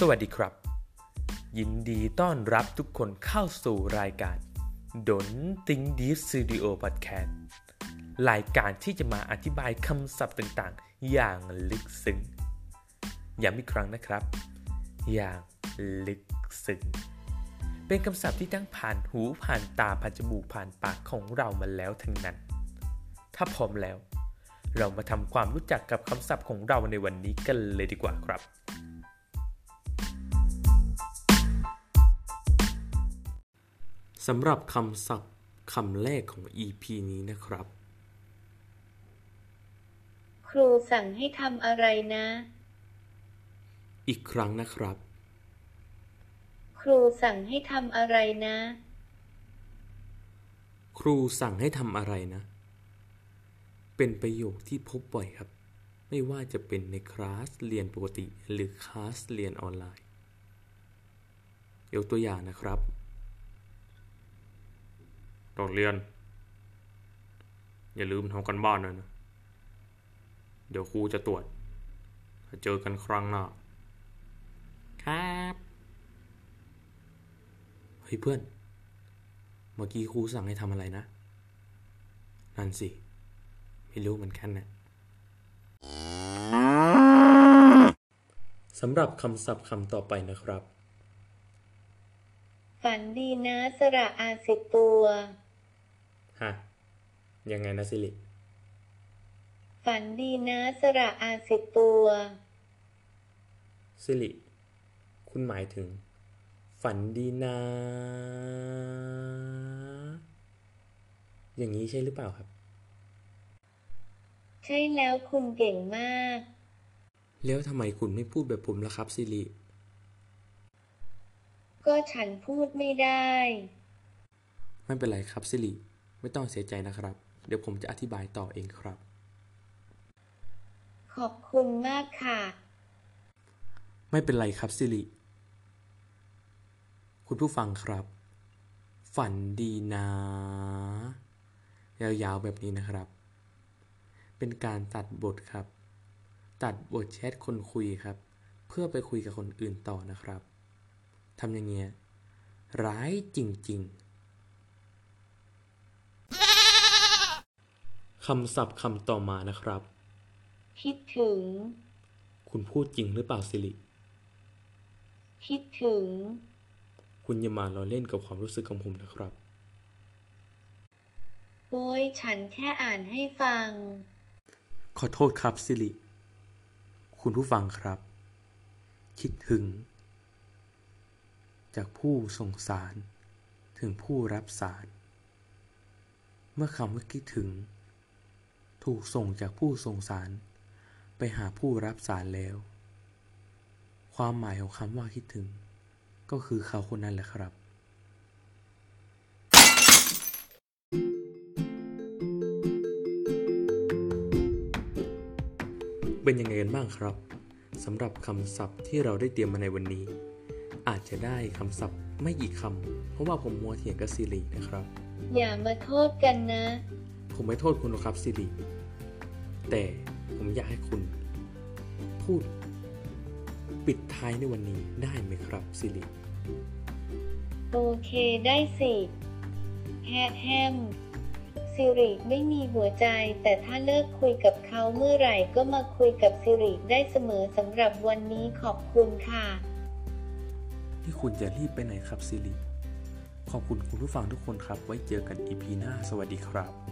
สวัสดีครับ ยินดีต้อนรับทุกคนเข้าสู่รายการดนติงดีฟสตูดิโอพอดแคสต์รายการที่จะมาอธิบายคำศัพท์ต่างๆ อย่างลึกซึ้งย้ำอีกครั้งนะครับ อย่างลึกซึ้งเป็นคำศัพท์ที่ทั้งผ่านหูผ่านตาผ่านจมูกผ่านปากของเรามาแล้วทั้งนั้น ถ้าพร้อมแล้ว เรามาทำความรู้จักกับคำศัพท์ของเราในวันนี้กันเลยดีกว่าครับ สำหรับคำศัพท์คำแรกของ EP นี้นะครับ ครูสั่งให้ทำอะไรนะ อีกครั้งนะครับ ครูสั่งให้ทำอะไรนะ ครูสั่งให้ทำอะไรนะ เป็นประโยคที่พบบ่อยครับ ไม่ว่าจะเป็นในคลาสเรียนปกติหรือคลาสเรียนออนไลน์ ยกตัวอย่างนะครับ ตอนเรียน อย่าลืมทำกันบ้านนะนะ เดี๋ยวครูจะตรวจถ้าเจอกันครั้งหน้า ครับ เฮ้ยเพื่อน เมื่อกี้ครูสั่งให้ทำอะไรนะ นั่นสิ ไม่รู้เหมือนกันนะสำหรับคำศัพท์คำต่อไปนะครับ ฝันดีนะสระอาสิบตัว ฮะ ยังไงนะสิริ ฝันดีนะสระอาสิบตัว สิริ คุณหมายถึง ฝันดีนะ อย่างนี้ใช่หรือเปล่าครับ ใช่แล้วคุณเก่งมาก แล้วทำไมคุณไม่พูดแบบผมล่ะครับสิริ ก็ฉันพูดไม่ได้ ไม่เป็นไรครับสิริ ไม่ต้องเสียใจนะครับ เดี๋ยวผมจะอธิบายต่อเองครับ ขอบคุณมากค่ะ ไม่เป็นไรครับสิริ คุณผู้ฟังครับ ฝันดีนะยาวๆแบบนี้นะครับ เป็นการตัดบทครับ ตัดบทแชทคนคุยครับ เพื่อไปคุยกับคนอื่นต่อนะครับทำอย่างเงี้ยร้ายจริง ๆ คำศัพท์คำต่อมานะครับ คิดถึง คุณพูดจริงหรือเปล่าสิริ คิดถึง คุณอย่ามาล้อเล่นกับความรู้สึกของผมนะครับ โอ้ยฉันแค่อ่านให้ฟัง ขอโทษครับสิริ คุณผู้ฟังครับ คิดถึง จากผู้ส่งสาร ถึงผู้รับสาร เมื่อคำว่าคิดถึง ถูกส่งจากผู้ส่งสาร ไปหาผู้รับสารแล้ว ความหมายของคำว่าคิดถึง ก็คือเขาคนนั้นแหละครับเป็นยังไงกันบ้างครับสำหรับคำศัพท์ที่เราได้เตรียมมาในวันนี้ อาจจะได้คำศัพท์ไม่กี่คำเพราะว่าผมมัวเถียงกับซิรินะครับ อย่ามาโทษกันนะ ผมไม่โทษคุณหรอกครับซิริ แต่ผมอยากให้คุณ พูด ปิดท้ายในวันนี้ได้ไหมครับซิริโอเคได้สิแฮะแฮมสิริไม่มีหัวใจ แต่ถ้าเลิกคุยกับเขาเมื่อไหร่ก็มาคุยกับสิริได้เสมอสำหรับวันนี้ขอบคุณค่ะที่คุณจะรีบไปไหนครับซิริขอบคุณคุณผู้ฟังทุกคนครับ ไว้เจอกันอีพีหน้า สวัสดีครับ